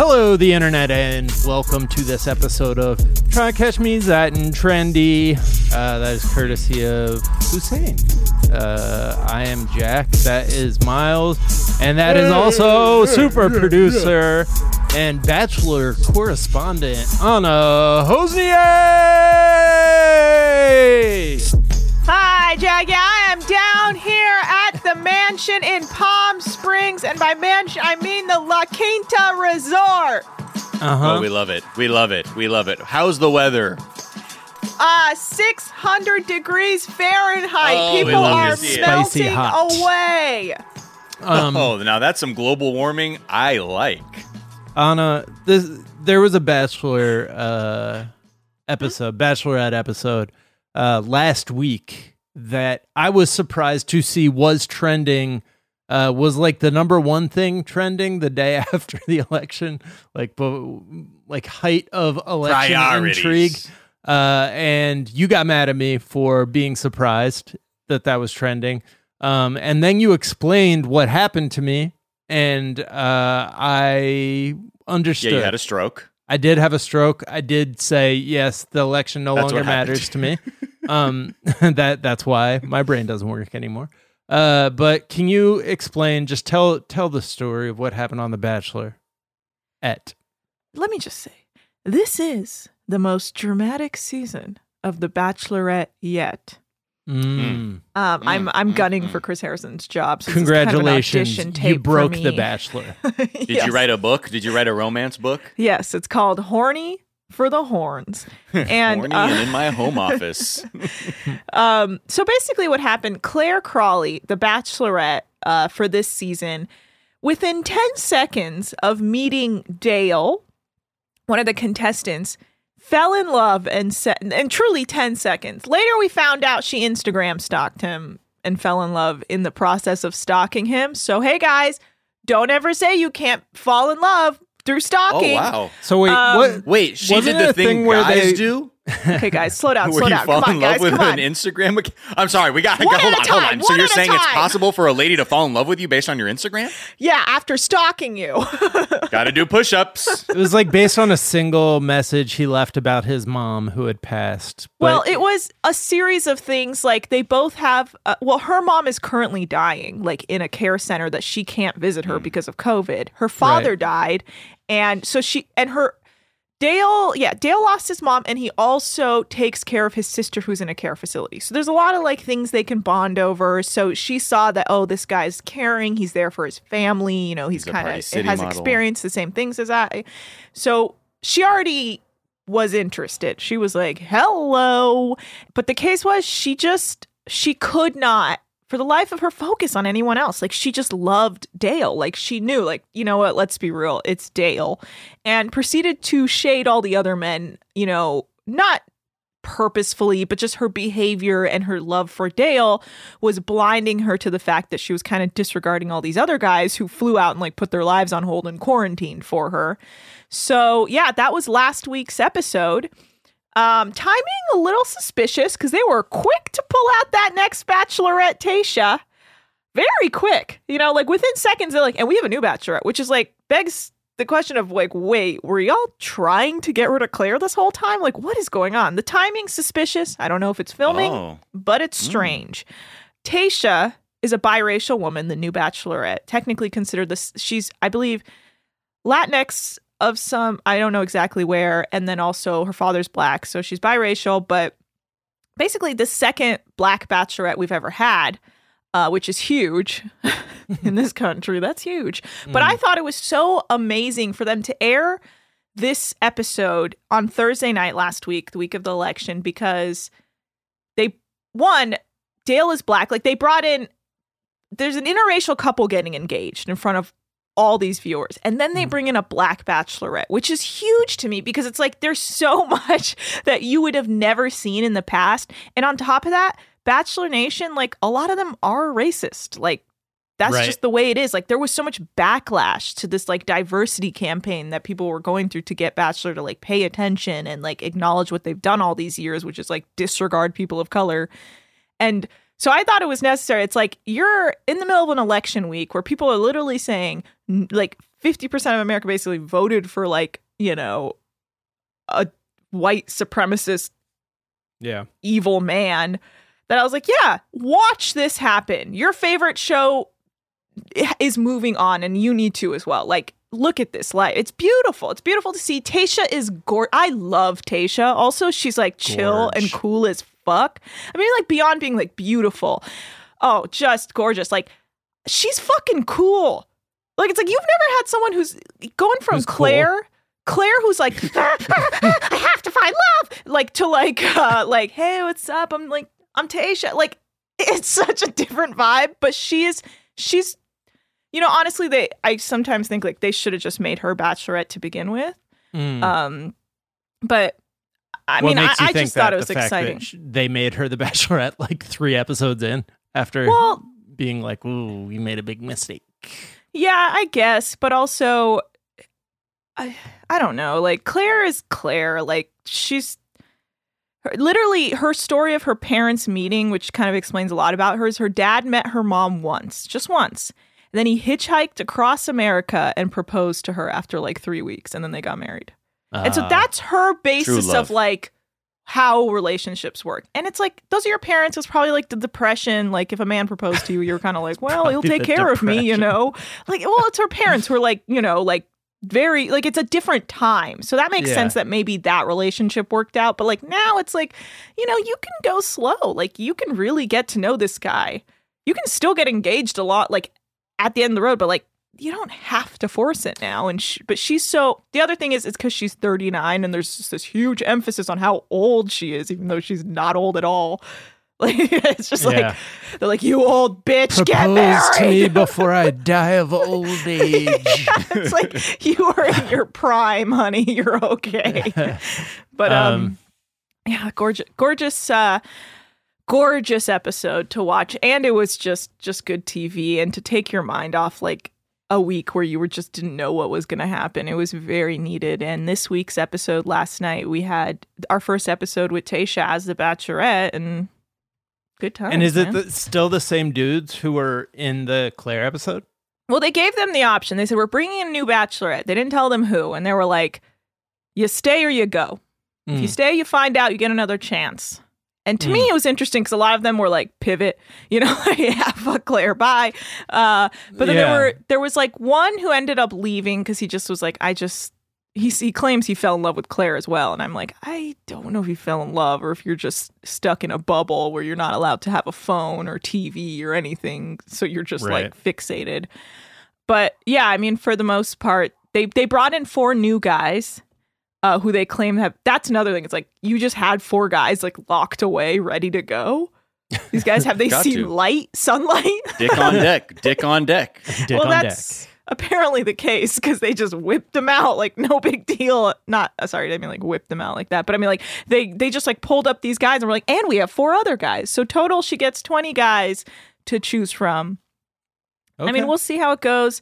Hello, the internet, and welcome to this episode of Tryna Catch Me Zeitin' Trendy. Uh, that is courtesy of Hussein. Uh, I am Jack. That is Miles, and that is also super producer and bachelor correspondent Anna Hosnier. Hi, Jack. Yeah, I am down here the mansion in Palm Springs, and by mansion I mean the La Quinta Resort. Uh Oh, we love it. We love it. We love it. How's the weather? Uh, 600 degrees Fahrenheit. Oh, People are to see it. Spicy melting hot. away. Um, oh, now that's some global warming I like. Anna, this there was a bachelor uh, episode, bachelorette episode uh, last week that I was surprised to see was trending. Uh, was like the number one thing trending the day after the election, like bo- like height of election intrigue. Uh, and you got mad at me for being surprised that that was trending. Um, and then you explained what happened to me, and uh, I understood. Yeah, you had a stroke. I did have a stroke. I did say yes. The election no That's longer matters to me. um, that that's why my brain doesn't work anymore. Uh, but can you explain? Just tell tell the story of what happened on The Bachelor. At Let me just say, this is the most dramatic season of The Bachelorette yet. Mm. Um, I'm Mm, I'm mm, gunning mm. for Chris Harrison's job. So this is kind of congratulations, tape you broke The me. Bachelor. Did you write a book? Did you write a romance book? Yes, it's called Horny for the Horns. And, Horny uh, and in my home office. Um, so basically, what happened? Clare Crawley, the Bachelorette, uh, for this season, within ten seconds of meeting Dale, one of the contestants, fell in love and said, and truly ten seconds later, we found out she Instagram stalked him and fell in love in the process of stalking him. So hey, guys, don't ever say you can't fall in love through stalking oh stalking. wow! So wait, Um, what? Wait, she Wasn't did the a thing, thing where guys they- do, Okay, guys, slow down, where slow you down. fall Come on, in love guys, with come on. an Instagram. account? I'm sorry, we got to go. Hold on, a hold time, on. So one you're at a saying it's possible for a lady to fall in love with you based on your Instagram? Yeah, after stalking you. got to do push-ups. It was like based on a single message he left about his mom who had passed. But Well, it was a series of things like they both have. Uh, well, her mom is currently dying, like in a care center that she can't visit her because of COVID. Her father Right. died, and so she and her Dale, yeah, Dale lost his mom, and he also takes care of his sister who's in a care facility. So there's a lot of like things they can bond over. So she saw that oh, this guy's caring. He's there for his family. You know, he's, He's a kind Party of City has model. experienced the same things as I. So she already was interested. She was like, "Hello," but the case was she just she could not for the life of her focus on anyone else. Like she just loved Dale. Like she knew like, you know what, let's be real, it's Dale. And proceeded to shade all the other men, you know, not purposefully, but just her behavior and her love for Dale was blinding her to the fact that she was kind of disregarding all these other guys who flew out and like put their lives on hold and quarantined for her. So, yeah, that was last week's episode. Um, timing a little suspicious because they were quick to pull out that next bachelorette, Tayshia. Very quick, you know, like within seconds. They're like, and we have a new bachelorette, which is like begs the question of like, wait, were y'all trying to get rid of Clare this whole time? Like, what is going on? The timing's suspicious. I don't know if it's filming, Oh. but it's strange. Tayshia is a biracial woman, the new bachelorette, technically considered this. She's, I believe, Latinx of some, I don't know exactly where, and then also her father's black, so she's biracial, but basically the second black bachelorette we've ever had, uh, which is huge in this country. That's huge. But I thought it was so amazing for them to air this episode on Thursday night last week, the week of the election, because they, one, Dale is black. Like they brought in, there's an interracial couple getting engaged in front of all these viewers. And then they mm. bring in a black bachelorette, which is huge to me because it's like there's so much that you would have never seen in the past. And on top of that, Bachelor Nation, like a lot of them are racist. Like that's Right. just the way it is. Like there was so much backlash to this like diversity campaign that people were going through to get Bachelor to like pay attention and like acknowledge what they've done all these years, which is like disregard people of color. And so I thought it was necessary. It's like you're in the middle of an election week where people are literally saying, like 50% of America basically voted for like, you know, a white supremacist Yeah. evil man that I was like, yeah, watch this happen. Your favorite show is moving on and you need to as well. Like, look at this life. It's beautiful. It's beautiful to see. Tayshia is gore. I love Tayshia. Also, she's like chill and cool as fuck. I mean, like, beyond being like beautiful. Oh, just gorgeous. Like, she's fucking cool. Like, it's like you've never had someone who's going from Who's cool? Clare. Clare, who's like, I have to find love, like to like, uh, like, hey, what's up? I'm like, I'm Tayshia. Like, it's such a different vibe, but she is, she's, you know, honestly, they, I sometimes think like they should have just made her bachelorette to begin with. Mm. Um, but I what mean, I, I think just thought that it was the fact that exciting. sh- they made her the Bachelorette like three episodes in after Well, being like, "Ooh, we made a big mistake." Yeah, I guess, but also I I don't know. Like Clare is Clare. Like she's her, literally her story of her parents meeting, which kind of explains a lot about her, is her dad met her mom once, just once. And then he hitchhiked across America and proposed to her after like three weeks, and then they got married. And so Uh, that's her basis of like how relationships work. And it's like those are your parents. It's probably like the depression. Like if a man proposed to you, you're kind of like, well, he'll take care of me, you know. Like, well, it's her parents who are like, you know, like very like it's a different time. So that makes Yeah. sense that maybe that relationship worked out. But like now it's like, you know, you can go slow. Like you can really get to know this guy. You can still get engaged a lot, like at the end of the road, but like you don't have to force it now. And sh- but she's so. The other thing is, it's because she's 39, and there's just this huge emphasis on how old she is, even though she's not old at all. Like it's just Yeah. like they're like, "You old bitch, get propose to me before I die of old age. it's like you are in your prime, honey. You're okay. But um, Um, yeah, gorgeous, gorgeous, uh, gorgeous episode to watch, and it was just just good TV, and to take your mind off like a week where you were just didn't know what was going to happen. It was very needed. And this week's episode last night, we had our first episode with Tayshia as the Bachelorette, and good time. and is it the, still the same dudes who were in the Clare episode? Well, they gave them the option. They said, We're bringing in a new bachelorette. They didn't tell them who. And they were like, You stay or you go. If you Mm. stay, you find out, you get another chance. And to me, Mm. it was interesting because a lot of them were like pivot, you know, like, yeah, fuck Clare, bye. Uh, but then Yeah. there were there was like one who ended up leaving because he just was like, I just he he claims he fell in love with Clare as well, and I'm like, I don't know if you fell in love or if you're just stuck in a bubble where you're not allowed to have a phone or TV or anything, so you're just like fixated. But yeah, I mean, for the most part, they they brought in four new guys uh, who they claim have. That's another thing. It's like you just had four guys like locked away, ready to go. These guys have they seen to. light, sunlight? Dick on deck. Dick on deck. Dick well, on that's apparently the case because they just whipped them out like no big deal. Not uh, sorry, I mean like whipped them out like that, but I mean like they they just like pulled up these guys and were like, and we have four other guys. So total, she gets twenty guys to choose from. deck. I mean, we'll see how it goes.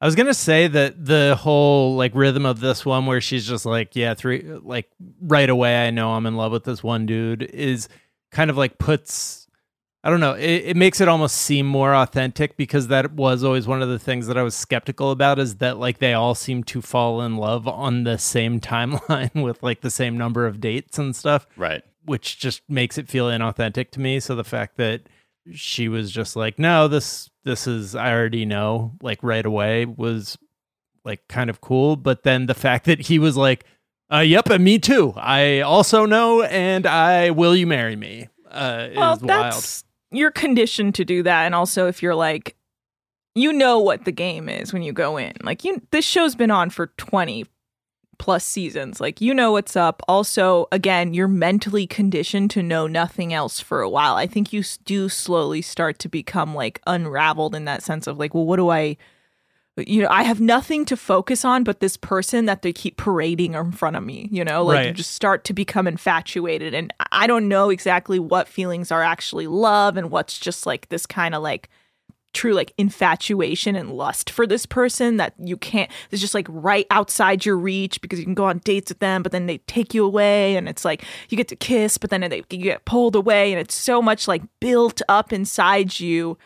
I was gonna say that the whole like rhythm of this one, where she's just like, yeah, three, like right away, I know I'm in love with this one dude, is kind of like puts. I don't know. It, it makes it almost seem more authentic because that was always one of the things that I was skeptical about is that like they all seem to fall in love on the same timeline with like the same number of dates and stuff Right. which just makes it feel inauthentic to me. So the fact that she was just like, no, this this is I already know, like right away was like kind of cool. But then the fact that he was like, uh, yep, and me too. I also know, and I will you marry me? Uh, well, is wild. that's you're conditioned to do that, and also if you're like, you know what the game is when you go in. Like you, this show's been on for twenty plus seasons. Like you know what's up. Also, again, you're mentally conditioned to know nothing else for a while. I think you do slowly start to become like unraveled in that sense of like, well, what do I? You know, I have nothing to focus on but this person that they keep parading in front of me. You know, like you just start to become infatuated, and I don't know exactly what feelings are actually love and what's just like this kind of like true like infatuation and lust for this person that you can't it's just like right outside your reach because you can go on dates with them but then they take you away and it's like you get to kiss but then they you get pulled away and it's so much like built up inside you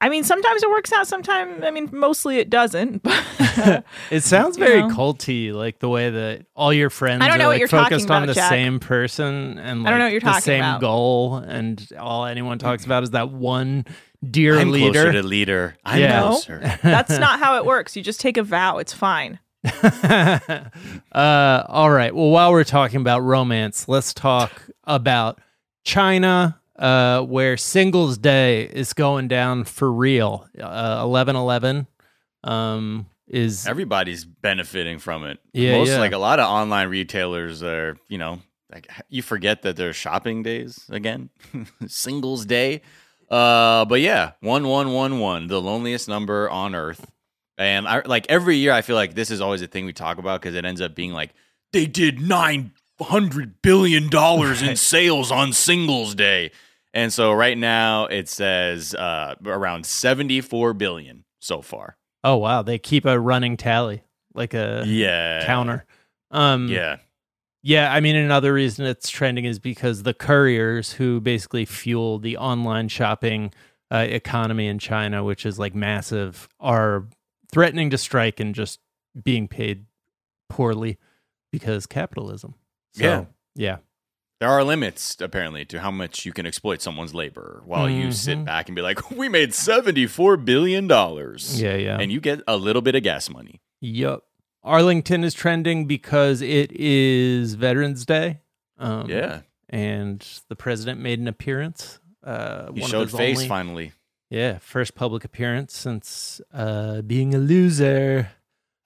I mean, sometimes it works out. Sometimes, I mean, mostly it doesn't. It sounds very know? culty, like the way that all your friends I don't know are what like, focused on about, the Jack. same person and I don't know what you're the talking same about. goal, and all anyone talks about is that one dear I'm leader. closer to leader. I'm Yeah. closer. That's not how it works. You just take a vow. It's fine. uh, all right. Well, while we're talking about romance, let's talk about China, uh, where Singles Day is going down for real. Uh, Eleven Eleven um, is Everybody's benefiting from it. Yeah, Most yeah. like a lot of online retailers are, you know, like you forget that there's shopping days again, singles day. Uh, but yeah, one one one one, the loneliest number on earth. And I like every year, I feel like this is always a thing we talk about because it ends up being like they did nine hundred billion dollars in sales on Singles Day, and so right now it says uh, around seventy four billion so far. oh wow, they keep a running tally, like a Yeah, counter. Um, Yeah, Yeah, I mean, another reason it's trending is because the couriers who basically fuel the online shopping uh, economy in China, which is like massive, are threatening to strike and just being paid poorly because capitalism. So, Yeah. yeah, there are limits apparently to how much you can exploit someone's labor while you sit Mhm. back and be like, "We made seventy four billion dollars," yeah, yeah. and you get a little bit of gas money. Yup. Arlington is trending because it is Veterans Day. Um, yeah, and the president made an appearance. Uh, he one showed of face only- finally. Yeah, first public appearance since uh, being a loser.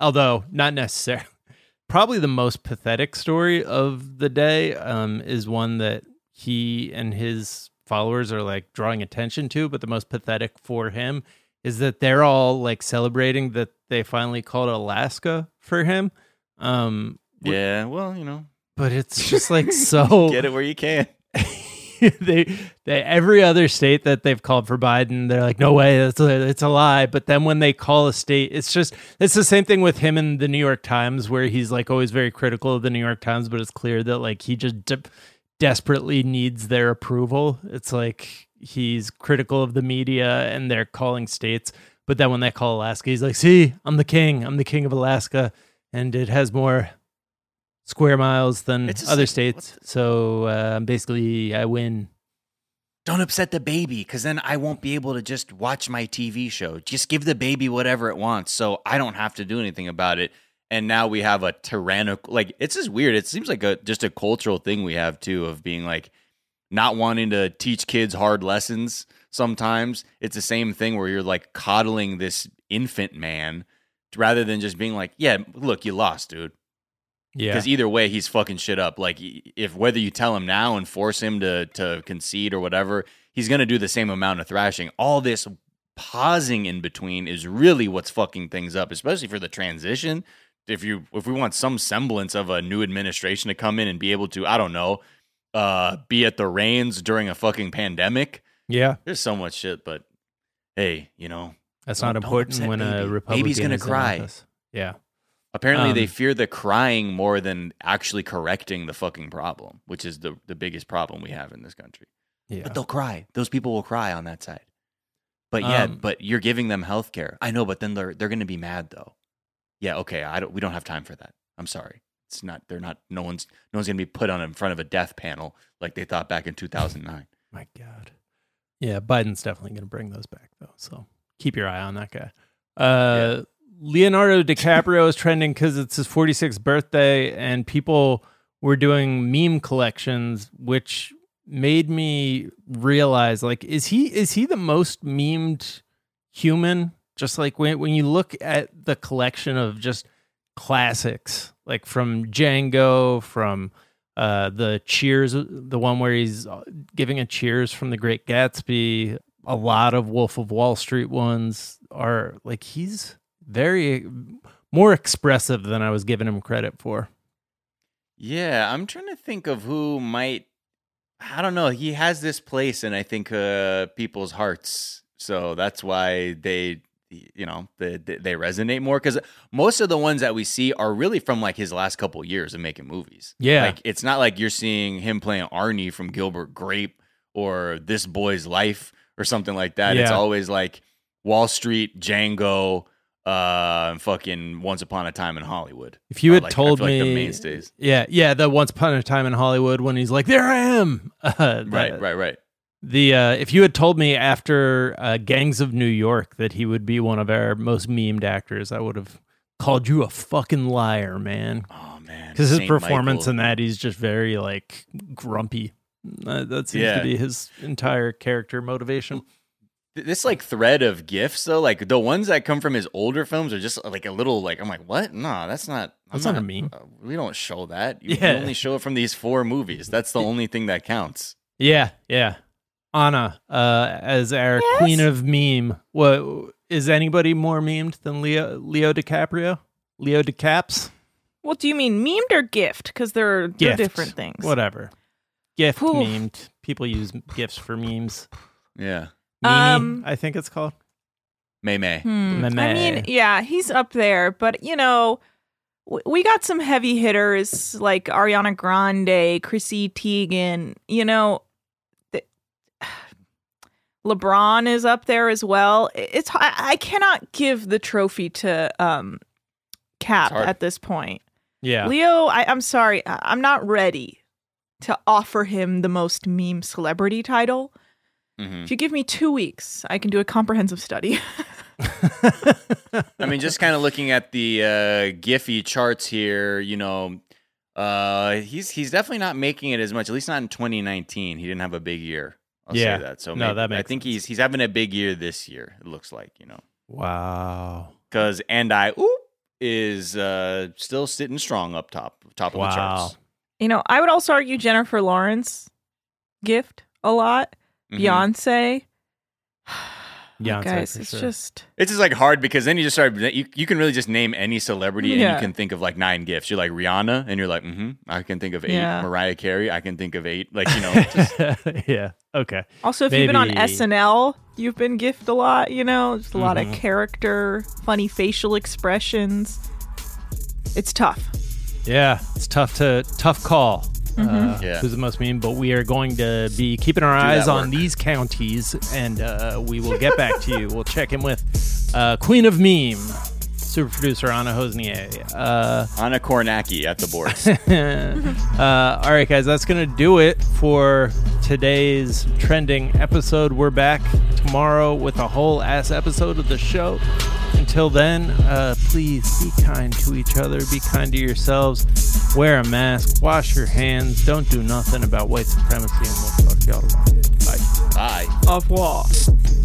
Although not necessary. Probably the most pathetic story of the day um, is one that he and his followers are like drawing attention to. But the most pathetic for him is that they're all like celebrating that they finally called Alaska for him. Um, Yeah, well, you know, but it's just like so get it where you can. they they every other state that they've called for Biden, they're like, no way, that's a, it's a lie. But then when they call a state, it's just it's the same thing with him in the New York Times, where he's like always very critical of the New York Times, but it's clear that like he just de- desperately needs their approval. It's like he's critical of the media and they're calling states, but then when they call Alaska, he's like, see, I'm the king, I'm the king of Alaska, and it has more square miles than other states. So uh, basically, I win. Don't upset the baby, because then I won't be able to just watch my TV show. Just give the baby whatever it wants, so I don't have to do anything about it. And now we have a tyrannical. Like it's just weird. It seems like a just a cultural thing we have too of being like not wanting to teach kids hard lessons. Sometimes it's the same thing where you're like coddling this infant man rather than just being like, "Yeah, look, you lost, dude." Yeah. Because either way, he's fucking shit up. Like if whether you tell him now and force him to to concede or whatever, he's gonna do the same amount of thrashing. All this pausing in between is really what's fucking things up, especially for the transition. If you if we want some semblance of a new administration to come in and be able to, I don't know, uh, be at the reins during a fucking pandemic. Yeah. There's so much shit, but hey, you know, That's Don't- important when a baby. Republican Baby's gonna cry. Yeah. Apparently, they Um, fear the crying more than actually correcting the fucking problem, which is the the biggest problem we have in this country. Yeah. But they'll cry. Those people will cry on that side. But yeah, Um, but you're giving them health care. I know, but then they're they're going to be mad though. Yeah, okay. I don't. We don't have time for that. I'm sorry. It's not. They're not. No one's. No one's going to be put on in front of a death panel like they thought back in 2009. My God. Yeah, Biden's definitely going to bring those back though. So keep your eye on that guy. Uh, Leonardo DiCaprio is trending because it's his 46th birthday, and people were doing meme collections, which made me realize, like, is he is he the most memed human? Just like when when you look at the collection of just classics, like from Django, from uh, the Cheers, the one where he's uh, giving a Cheers from The Great Gatsby. A lot of Wolf of Wall Street ones are like he's very more expressive than I was giving him credit for. Yeah, I'm trying to think of who might. I don't know. He has this place in I think uh, people's hearts, so that's why they, you know, they they they resonate more. Because most of the ones that we see are really from like his last couple years of making movies. Yeah. like it's not like you're seeing him playing Arnie from Gilbert Grape or This Boy's Life or something like that. It's always like Wall Street, Django, uh, and fucking Once Upon a Time in Hollywood. If you had like, told feel like me, the mainstays. yeah, yeah, the Once Upon a Time in Hollywood when he's like, "There I am," uh, Right, right, right. The uh, if you had told me after uh, Gangs of New York that he would be one of our most memed actors, I would have called you a fucking liar, man. Oh man, Because his Saint performance Michael. in that, he's just very like grumpy. Uh, that seems Yeah. to be his entire character motivation. This like thread of gifts though, like the ones that come from his older films are just like a little like I'm like, what? No, that's not. I'm That's not a meme. uh, we don't show that. You, Yeah. we only show it from these four movies. That's the only thing that counts. Yeah, yeah. Anna, uh, as our Yes? queen of meme, what is anybody more memed than Leo Leo DiCaprio? Leo DiCaps? What do you mean, memed or gift? Because they're, they're Gift. different things. Whatever. Gift Oof. memed. People use gifts for memes. Yeah, Meme, Um, I think it's called. May May. Hmm. I Meme. mean, yeah, he's up there, but you know, we got some heavy hitters like Ariana Grande, Chrissy Teigen. You know, th- LeBron is up there as well. It's I, I cannot give the trophy to um Cap at this point. Yeah. Leo, I, I'm sorry, I, I'm not ready to offer him the most meme celebrity title. Mhm. If you give me two weeks, I can do a comprehensive study. I mean, just kind of looking at the uh, Giphy charts here, you know, uh, he's he's definitely not making it as much. At least not in 2019. He didn't have a big year. I'll Yeah. say that. So No, maybe- that I think sense. he's he's having a big year this year. It looks like you know wow. because and I oop is uh, still sitting strong up top top of the charts. You know, I would also argue Jennifer Lawrence gift a lot. Mhm. Beyonce. Beyonce, guys, it's sure. just It's just like hard because then you just start you, you can really just name any celebrity and you can think of like nine gifts. You're like Rihanna and you're like, mm-hmm, I can think of eight. Yeah. Mariah Carey, I can think of eight. Like you know, just, yeah. Okay. also if you've been on SNL, you've been gift a lot, you know, just a lot Mhm. of character, funny facial expressions. It's tough. Yeah, it's tough to tough call. Mm-hmm. Uh, Yeah. Who's the most mean? But we are going to be keeping our Do eyes on these counties, and uh, we will get back to you. We'll check in with uh, Queen of Meme, super producer Anna Hosnier. Uh, Anna Kornacki at the boards. uh, all right, guys, that's going to do it for today's trending episode. We're back tomorrow with a whole ass episode of the show. Until then, uh, please be kind to each other, be kind to yourselves, wear a mask, wash your hands, don't do nothing about white supremacy, and we'll talk to y'all tomorrow. Bye. Bye. Au revoir.